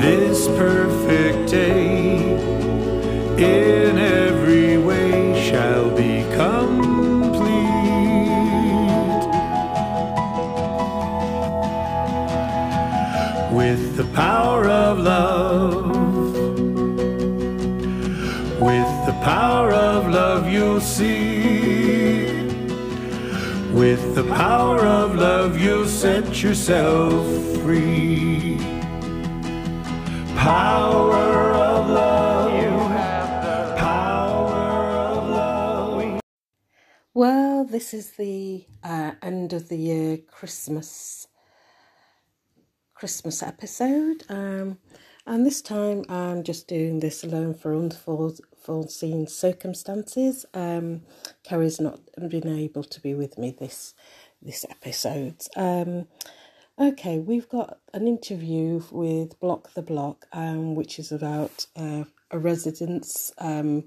this perfect day in every way shall be complete. With the power of love, with the power of love, you'll see. With the power of love, you'll set yourself free. Power of love. You have the power of love. Well, this is the uh, end of the year Christmas Christmas episode, um, and this time I'm just doing this alone for unforeseen circumstances. Um, Kerry's not been able to be with me this this episode. Um, okay, we've got an interview with Block the Block, um, which is about uh, a residents. Um,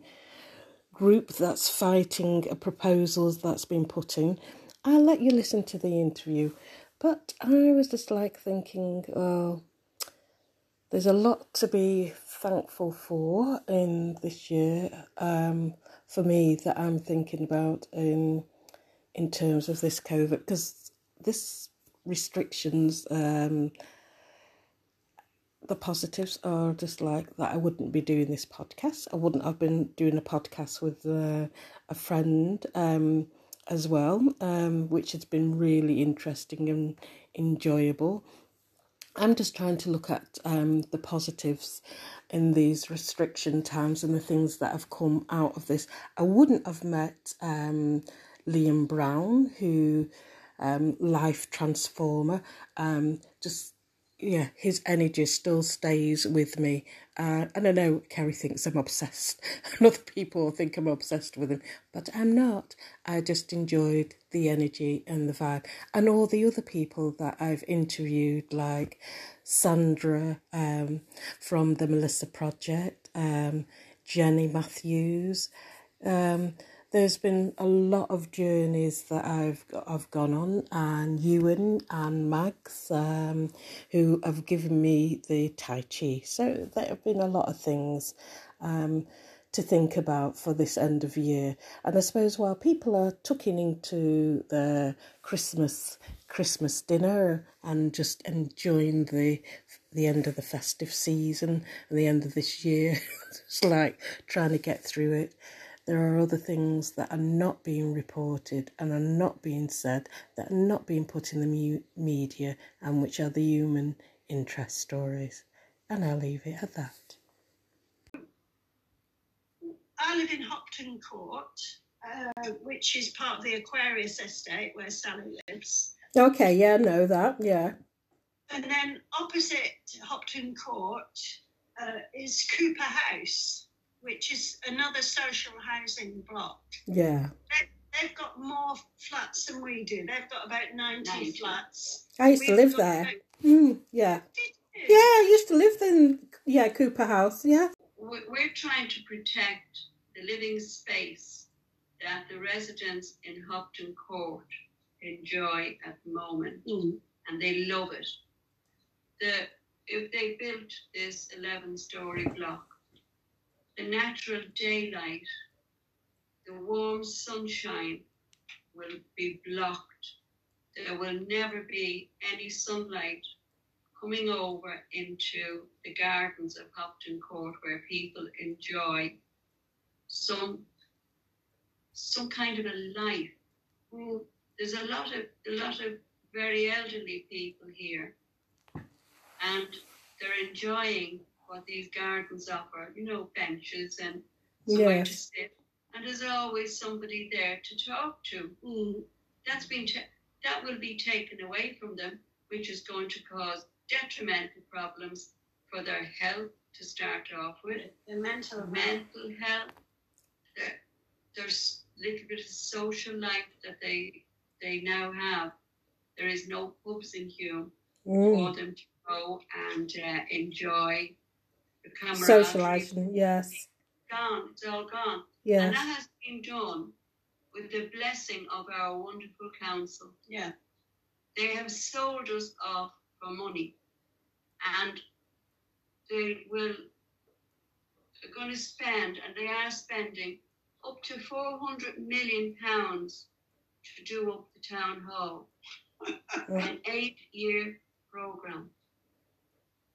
group that's fighting a proposals that's been put in. I'll let you listen to the interview, but I was just like thinking, there's a lot to be thankful for in this year um, for me that I'm thinking about in in terms of this COVID because this restrictions um, the positives are just like that I wouldn't be doing this podcast. I wouldn't have been doing a podcast with uh, a friend um, as well, um, which has been really interesting and enjoyable. I'm just trying to look at um, the positives in these restriction times and the things that have come out of this. I wouldn't have met um, Liam Brown, who um, life transformer, um, just yeah, his energy still stays with me. Uh, and I know Kerry thinks I'm obsessed, and other people think I'm obsessed with him, but I'm not. I just enjoyed the energy and the vibe, and all the other people that I've interviewed, like Sandra um, from the Melissa Project, um, Jenny Matthews. Um, there's been a lot of journeys that I've I've gone on, and Ewan and Mags, um, who have given me the Tai Chi. So there have been a lot of things um, to think about for this end of year. And I suppose while people are tucking into their Christmas Christmas dinner and just enjoying the the end of the festive season and the end of this year, it's like trying to get through it there are other things that are not being reported and are not being said, that are not being put in the mu- media, and which are the human interest stories. And I'll leave it at that. I live in Hopton Court, uh, which is part of the Aquarius estate where Sally lives. Okay, yeah, I know that, yeah. And then opposite Hopton Court uh, is Cooper House which is another social housing block. Yeah. They, have got more flats than we do. They've got about 90, 90. flats. I used We've to live there. About... Mm, yeah. Yeah, I used to live in yeah Cooper House. Yeah. We're trying to protect the living space that the residents in Hopton Court enjoy at the moment, mm. and they love it. The if they built this 11-story block the natural daylight, the warm sunshine will be blocked. There will never be any sunlight coming over into the gardens of Hopton Court where people enjoy some some kind of a life. There's a lot of a lot of very elderly people here, and they're enjoying what these gardens offer, you know, benches and somewhere yes. to sit. And there's always somebody there to talk to. Mm. That's been ta- that will be taken away from them, which is going to cause detrimental problems for their health to start off with. The mental mental health. health. there's little bit of social life that they they now have. There is no pubs in Hulme mm. for them to go and uh, enjoy Socializing, yes. Gone, it's all gone. Yes. And that has been done with the blessing of our wonderful council. Yeah. They have sold us off for money. And they will are going to spend, and they are spending up to 400 million pounds to do up the town hall. An eight-year program.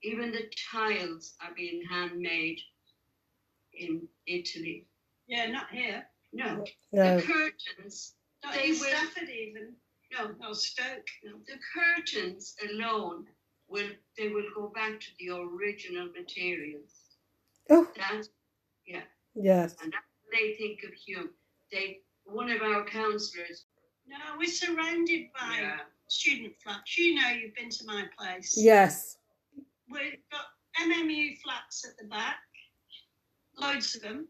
Even the tiles are being handmade in Italy. Yeah, not here. No, No. the curtains. Not They in will- Stafford even. No, No, Stoke. no, the curtains alone will they will go back to the original materials. Oh, That's yeah. yes. and that's what they think of Hulme. They one of our councillors. No, we're surrounded by Yeah. student flats. You know, you've been to my place. Yes. We've got MMU flats at the back, loads of them.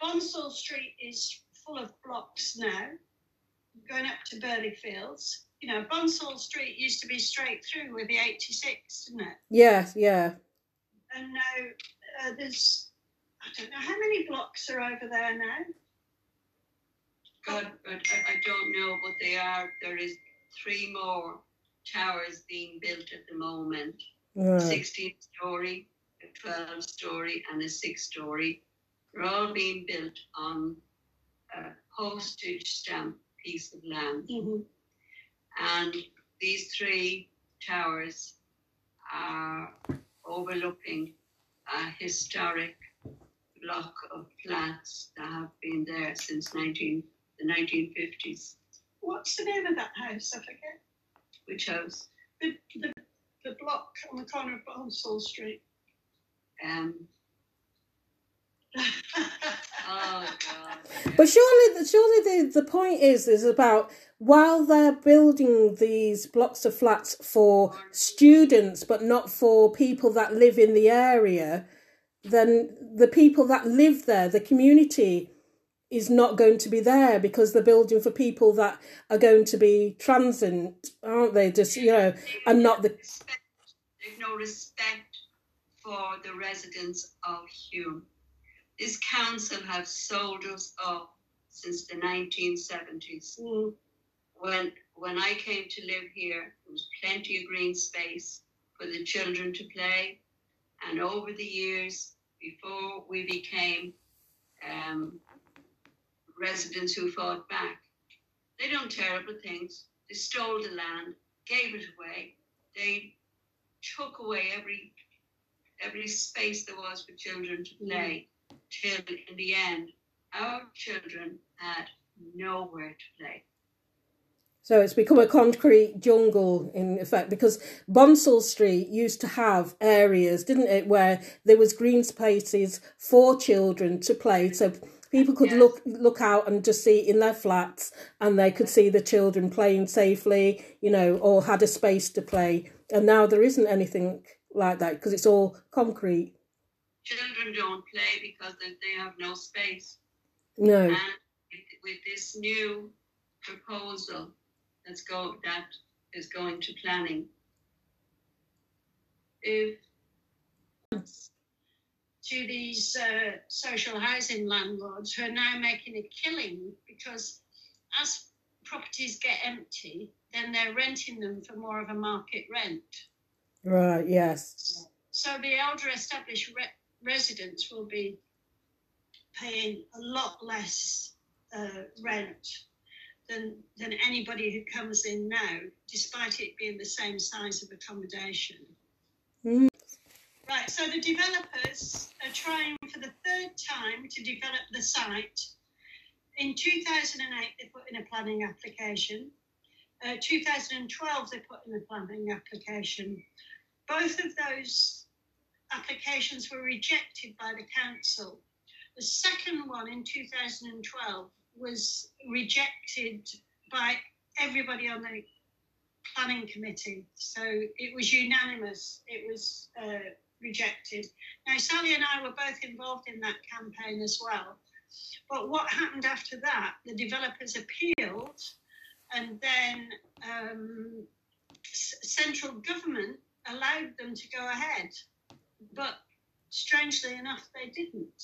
Bonsall Street is full of blocks now, going up to Birley Fields. You know, Bonsall Street used to be straight through with the 86, didn't it? Yes, yeah. And now uh, there's, I don't know, how many blocks are over there now? God, but I, I don't know, but they are. There is three more towers being built at the moment. Right. 16 story, a 12 story, and a 6 story. They're all being built on a postage stamp piece of land. Mm-hmm. And these three towers are overlooking a historic block of flats that have been there since 19, the 1950s. What's the name of that house? I forget. Which house? The, the, the block on the corner of Bonsall Street. Um, oh, God. But surely, surely the, the point is is about while they're building these blocks of flats for students, but not for people that live in the area, then the people that live there, the community, is not going to be there because they're building for people that are going to be transient, aren't they? Just you know, and not the they've no respect for the residents of Hulme. This council have sold us off since the 1970s. Mm. When when I came to live here, there was plenty of green space for the children to play, and over the years, before we became um, residents who fought back, they done terrible things. They stole the land, gave it away. They took away every every space there was for children to play. Till in the end, our children had nowhere to play. So it's become a concrete jungle in effect because Bonsall Street used to have areas, didn't it, where there was green spaces for children to play. So people could look look out and just see in their flats and they could see the children playing safely, you know, or had a space to play. And now there isn't anything like that because it's all concrete. Children don't play because they, have no space. No. And with, with this new proposal that's go that is going to planning, if to these uh, social housing landlords who are now making a killing because as properties get empty, then they're renting them for more of a market rent. Right, yes. So the elder established re- residents will be paying a lot less uh, rent than than anybody who comes in now, despite it being the same size of accommodation. Mm. Right. So the developers are trying for the third time to develop the site. In 2008, they put in a planning application. Uh, 2012, they put in a planning application. Both of those applications were rejected by the council. The second one in 2012 was rejected by everybody on the planning committee. So it was unanimous. It was uh, rejected. Now, Sally and I were both involved in that campaign as well. But what happened after that? The developers appealed, and then um, s- central government allowed them to go ahead. But strangely enough, they didn't.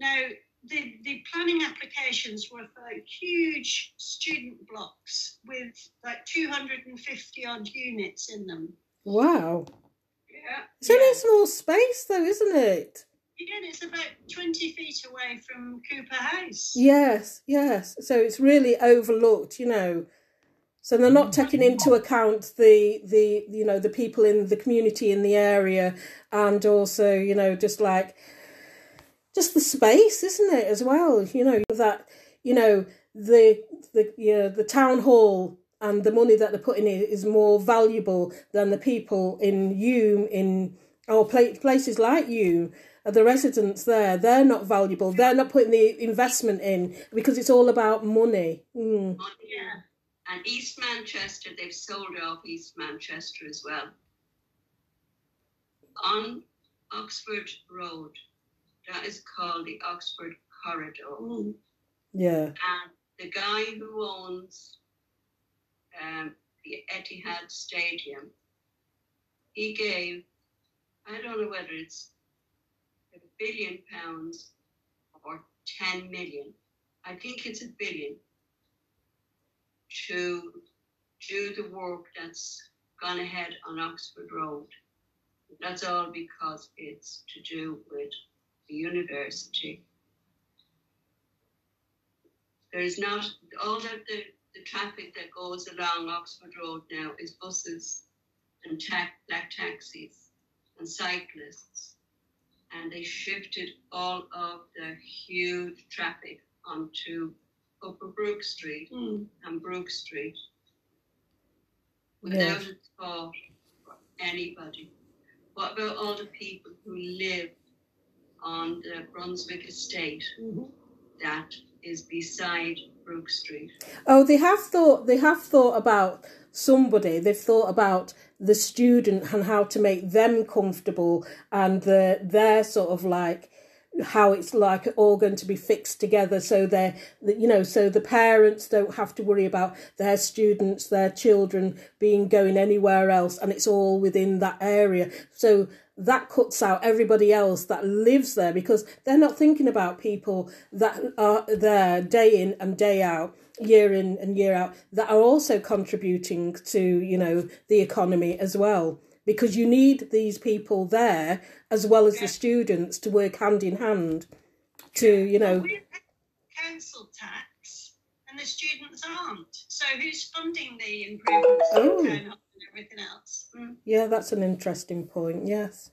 Now, the, the planning applications were for huge student blocks with like 250 odd units in them. Wow. Yeah. It's only yeah. a small space, though, isn't it? Yeah, it's about 20 feet away from Cooper House. Yes, yes. So it's really overlooked, you know. So they're not taking mm-hmm. into account the the you know the people in the community in the area, and also you know just like just the space, isn't it as well? You know that you know the the you know, the town hall and the money that they're putting in is more valuable than the people in Hulme in or places like Hulme. Uh, The residents there, they're not valuable. They're not putting the investment in because it's all about money. Mm. Yeah. And East Manchester, they've sold off East Manchester as well. On Oxford Road, that is called the Oxford Corridor. Mm. Yeah, And the guy who owns um, the Etihad Stadium, he gave, I don't know whether it's a billion pounds or 10 million. I think it's a billion to do the work that's gone ahead on Oxford Road. That's all because it's to do with the university. There's not all that the, the traffic that goes along Oxford Road now is buses and ta- black taxis and cyclists. And they shifted all of the huge traffic onto Upper Brook Street Mm. and Brook Street without a thought for anybody. What about all the people who live on the Brunswick estate Mhm. that is beside Brook Street? Oh, they have thought. They have thought about somebody. They've thought about the student and how to make them comfortable, and the their sort of like how it's like all going to be fixed together so they're you know so the parents don't have to worry about their students their children being going anywhere else and it's all within that area so that cuts out everybody else that lives there because they're not thinking about people that are there day in and day out year in and year out that are also contributing to you know the economy as well because you need these people there as well as the students to work hand in hand to you know council tax and the students aren't. So who's funding the improvements Oh. In town hall and everything else? Mm. yeah that's an interesting point yes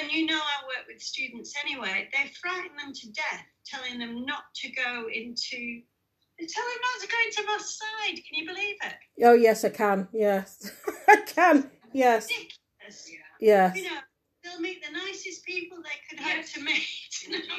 And you know I work with students anyway. They frighten them to death, telling them not to go into. They tell them not to go into Moss Side. Can you believe it? oh yes i can yes i can yes Ridiculous. yes You know, they'll meet the nicest people they could hope to meet. You know,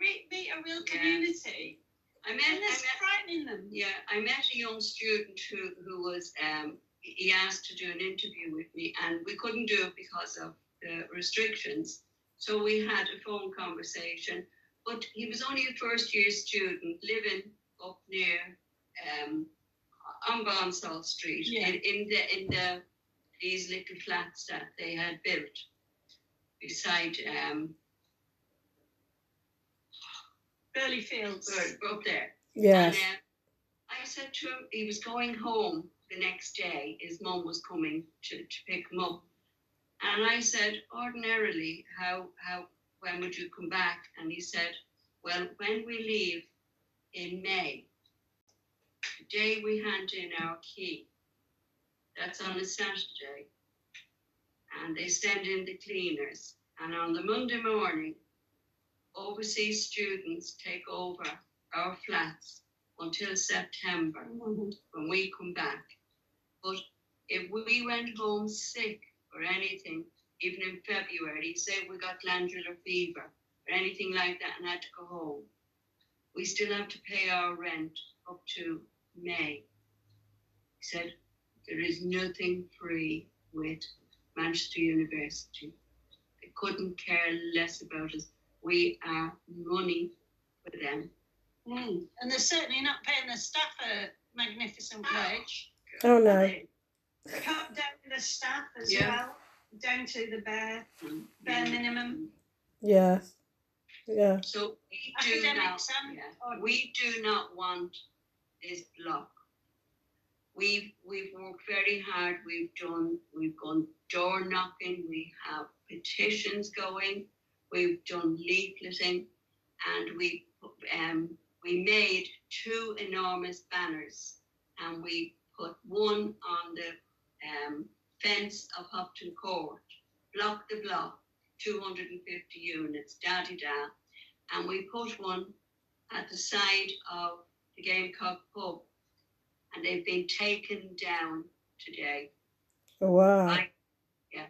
meet, meet a real Yeah. community. I met, And I met frightening them. Yeah, I met a young student who, who was, um, he asked to do an interview with me, and we couldn't do it because of the restrictions. So we had a phone conversation, but he was only a first year student living up near um, on Bonsall Street Yeah. in, in the in the these little flats that they had built beside um, Birley Fields. up there. yes And uh, I said to him, he was going home the next day. His mum was coming to, to pick him up. And I said, ordinarily, how, how, when would you come back? And he said, well, when we leave in May, the day we hand in our key, that's on a Saturday. And they send in the cleaners. And on the Monday morning, overseas students take over our flats until September when we come back. But if we went home sick or anything, even in February, say we got glandular fever or anything like that and had to go home, we still have to pay our rent up to May. He said, there is nothing free with Manchester University. They couldn't care less about us. We are money for them. Mm. And they're certainly not paying the staff a magnificent wage. Oh are no they? Cut down the staff as Yeah. well, down to the bare bare minimum. yes yeah So we do not, yeah, we do not want this block we've we've worked very hard. We've done we've gone door knocking. We have petitions going. We've done leafleting, and we um, we made two enormous banners, and we put one on the um, fence of Hopton Court, block the block, 250 units, da da da, and we put one at the side of the Gamecock pub, and they've been taken down today. Oh, wow. I, yeah.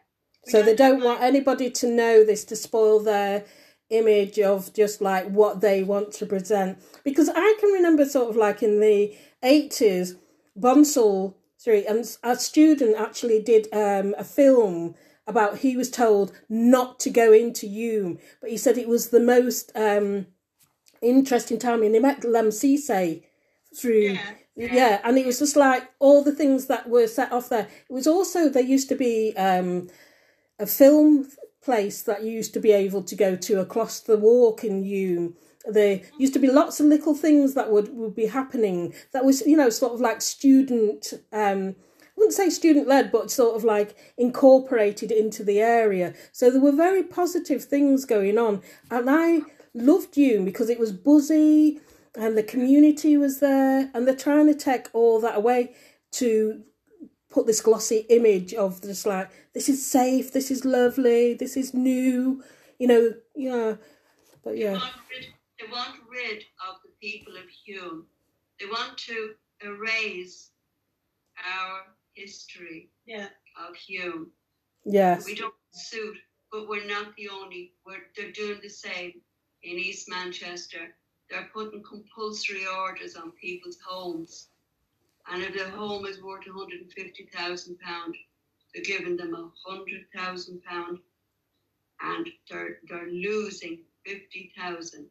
So they don't want anybody to know this to spoil their image of just like what they want to present. Because I can remember sort of like in the 80s, Bonsall sorry, and a student actually did um, a film about he was told not to go into Hulme, but he said it was the most um, interesting time. And he met Lemn Sissay through. Yeah. Yeah. and it was just like all the things that were set off there. It was also there used to be um, a film place that you used to be able to go to across the walk in Hulme. There used to be lots of little things that would, would be happening that was, you know, sort of like student, um, I wouldn't say student led, but sort of like incorporated into the area. So there were very positive things going on. And I loved Hulme because it was buzzy and the community was there and they're trying to take all that away to put this glossy image of just like this is safe, this is lovely, this is new, you know, yeah. But yeah, they want rid of the people of Hulme. They want to erase our history Yeah. of Hulme. yes, We don't suit, but we're not the only. We're, they're doing the same in East Manchester. They're putting compulsory orders on people's homes. And if the home is worth £150,000, they're giving them a £100,000 and they're, they're losing 50000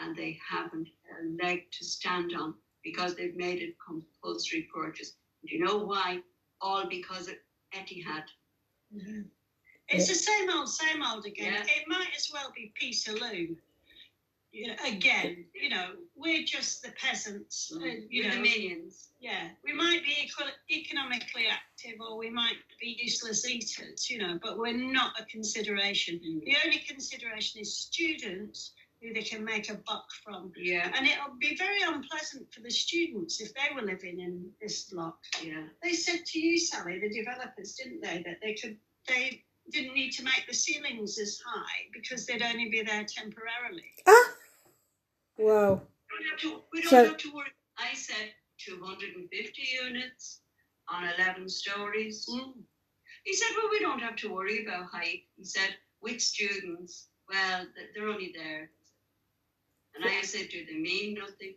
and they haven't a leg to stand on because they've made it compulsory purchase. Do you know why? All because of Etihad. Mm-hmm. It's the same old, same old again. Yeah. It might as well be Peterloo. Yeah, again, you know, we're just the peasants. uh, mm. you We're know, the minions. yeah, we might be eco- economically active or we might be useless eaters, you know, but we're not a consideration. Mm. The only consideration is students who they can make a buck from. Yeah, And it'll be very unpleasant for the students if they were living in this block. yeah. They said to you, Sally, the developers, didn't they, that they could they didn't need to make the ceilings as high because they'd only be there temporarily. ah, wow, We don't have to, we don't So- have to worry. I said 250 units on 11 stories. He said, well, we don't have to worry about height. He said, with students, well, they're only there. And I said, do they mean nothing?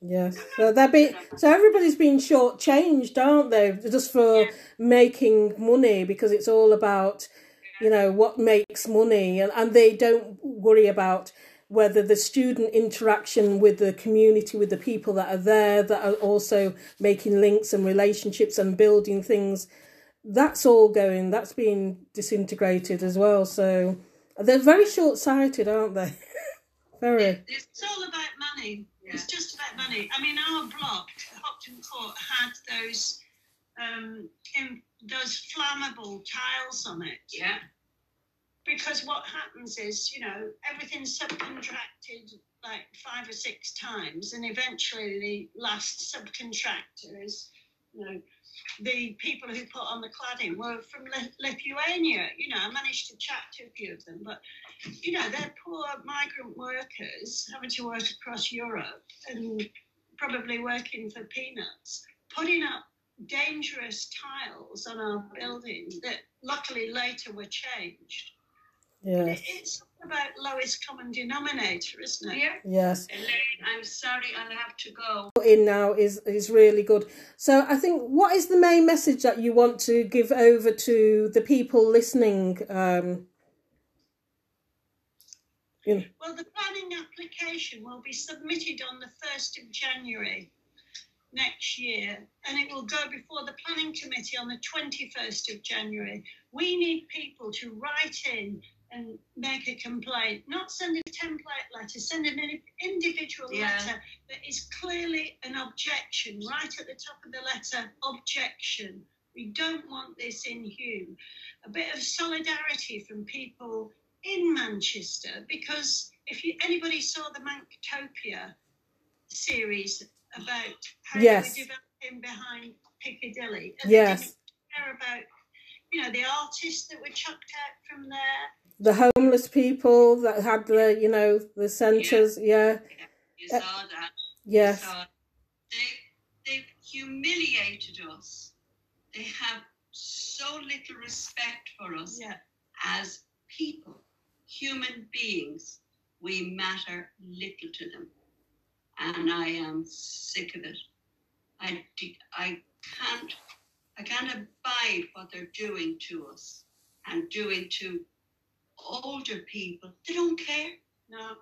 yes. So that be so everybody's been shortchanged, aren't they? Just for Yeah. making money because it's all about, you know, what makes money, and and they don't worry about whether the student interaction with the community, with the people that are there, that are also making links and relationships and building things, that's all going, that's being disintegrated as well. So they're very short sighted, aren't they? very. This, It's all about money. Yeah. It's just about money. I mean, our block, Hopton Court, had those um, in, those flammable tiles on it. yeah, because what happens is, you know, everything's subcontracted like five or six times, and eventually the last subcontractor is, you know, the people who put on the cladding were from Lithuania. You know, I managed to chat to a few of them, but you know, they're poor migrant workers having to work across Europe and probably working for peanuts, putting up dangerous tiles on our building that luckily later were changed. Yes. It's about lowest common denominator, isn't it? yeah. Yes. Elaine, I'm sorry, I'll have to go. in now is is really good. So I think what is the main message that you want to give over to the people listening? Um, you know, Well, the planning application will be submitted on the 1st of January next year and it will go before the planning committee on the 21st of January. We need people to write in and make a complaint. Not send a template letter, send an individual Yeah. letter that is clearly an objection, right at the top of the letter, objection. We don't want this in Hulme. A bit of solidarity from people in Manchester, because if you, anybody saw the Manctopia series about how Yes. they were developing behind Piccadilly, and Yes. they didn't care about, you know, the artists that were chucked out from there. The homeless people that had the, you know, the centres. Yeah. You Uh, saw that. Yes. So they, they've humiliated us. They have so little respect for us Yeah. as people, human beings. We matter little to them. And I am sick of it. I, I can't I can't abide what they're doing to us and doing to older people. They don't care. No.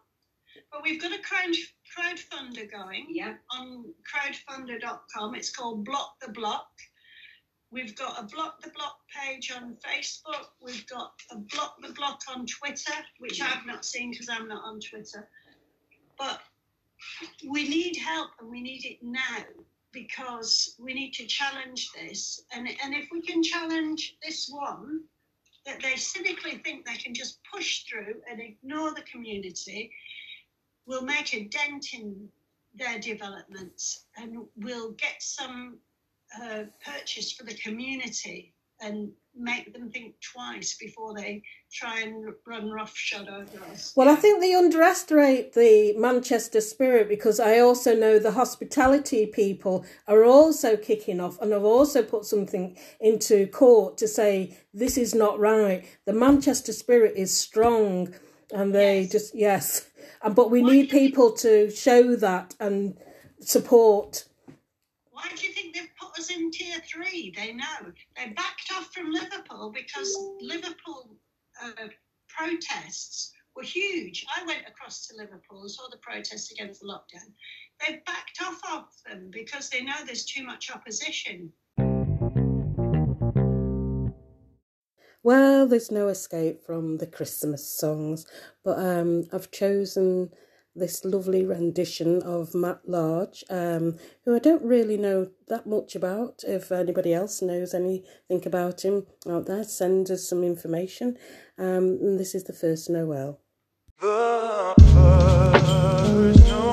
But we've got a crowd crowdfunder going yeah. on crowdfunder.com. It's called Block the Block. We've got a Block the Block page on Facebook. We've got a Block the Block on Twitter, which I've not seen because I'm not on Twitter. But we need help and we need it now because we need to challenge this. And, and if we can challenge this one, that they cynically think they can just push through and ignore the community, will make a dent in their developments and will get some uh, purchase for the community and make them think twice before they try and run roughshod over us. Well, I think they underestimate the Manchester spirit because I also know the hospitality people are also kicking off and have also put something into court to say this is not right. The Manchester spirit is strong and they Yes. just, yes. And, but we Why need people to show that and support. Why do you think they've put us in tier three? They know. They backed off from Liverpool because Liverpool uh, protests were huge. I went across to Liverpool and saw the protests against the lockdown. They've backed off of them because they know there's too much opposition. Well, there's no escape from the Christmas songs, but um, I've chosen this lovely rendition of Matt Large, um, who I don't really know that much about. If anybody else knows anything about him out there, send us some information. Um, and this is the first Noel. The first Noel,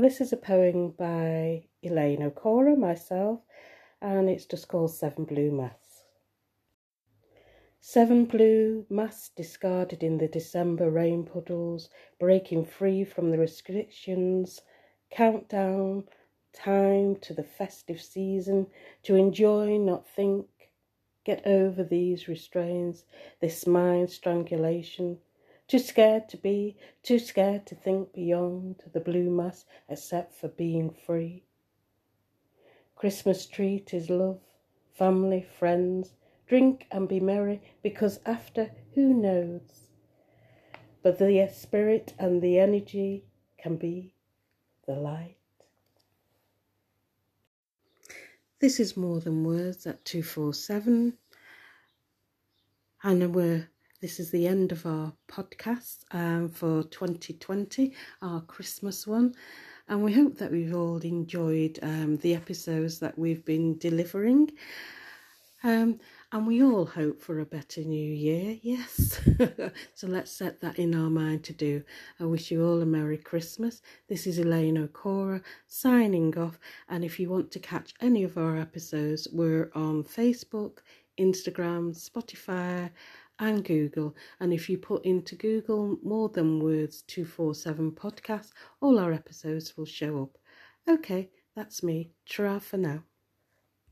This is a poem by Elaine O'Cora, myself, and it's just called Seven Blue Mass. Seven blue mass discarded in the December rain puddles, breaking free from the restrictions, countdown, time to the festive season, to enjoy, not think, get over these restraints, this mind strangulation, too scared to be, too scared to think beyond the blue mass except for being free. Christmas treat is love, family, friends, drink and be merry because after who knows? But the spirit and the energy can be the light. This is more than words at 247. And we're this is the end of our podcast um, for 2020, our Christmas one. And we hope that we've all enjoyed um, the episodes that we've been delivering. Um, and we all hope for a better new year, yes. so let's set that in our mind to do. I wish you all a Merry Christmas. This is Elaine O'Cora signing off. And if you want to catch any of our episodes, we're on Facebook, Instagram, Spotify, and Google. And if you put into Google more than words 247 podcast, all our episodes will show up. Okay, that's me. Ta for now.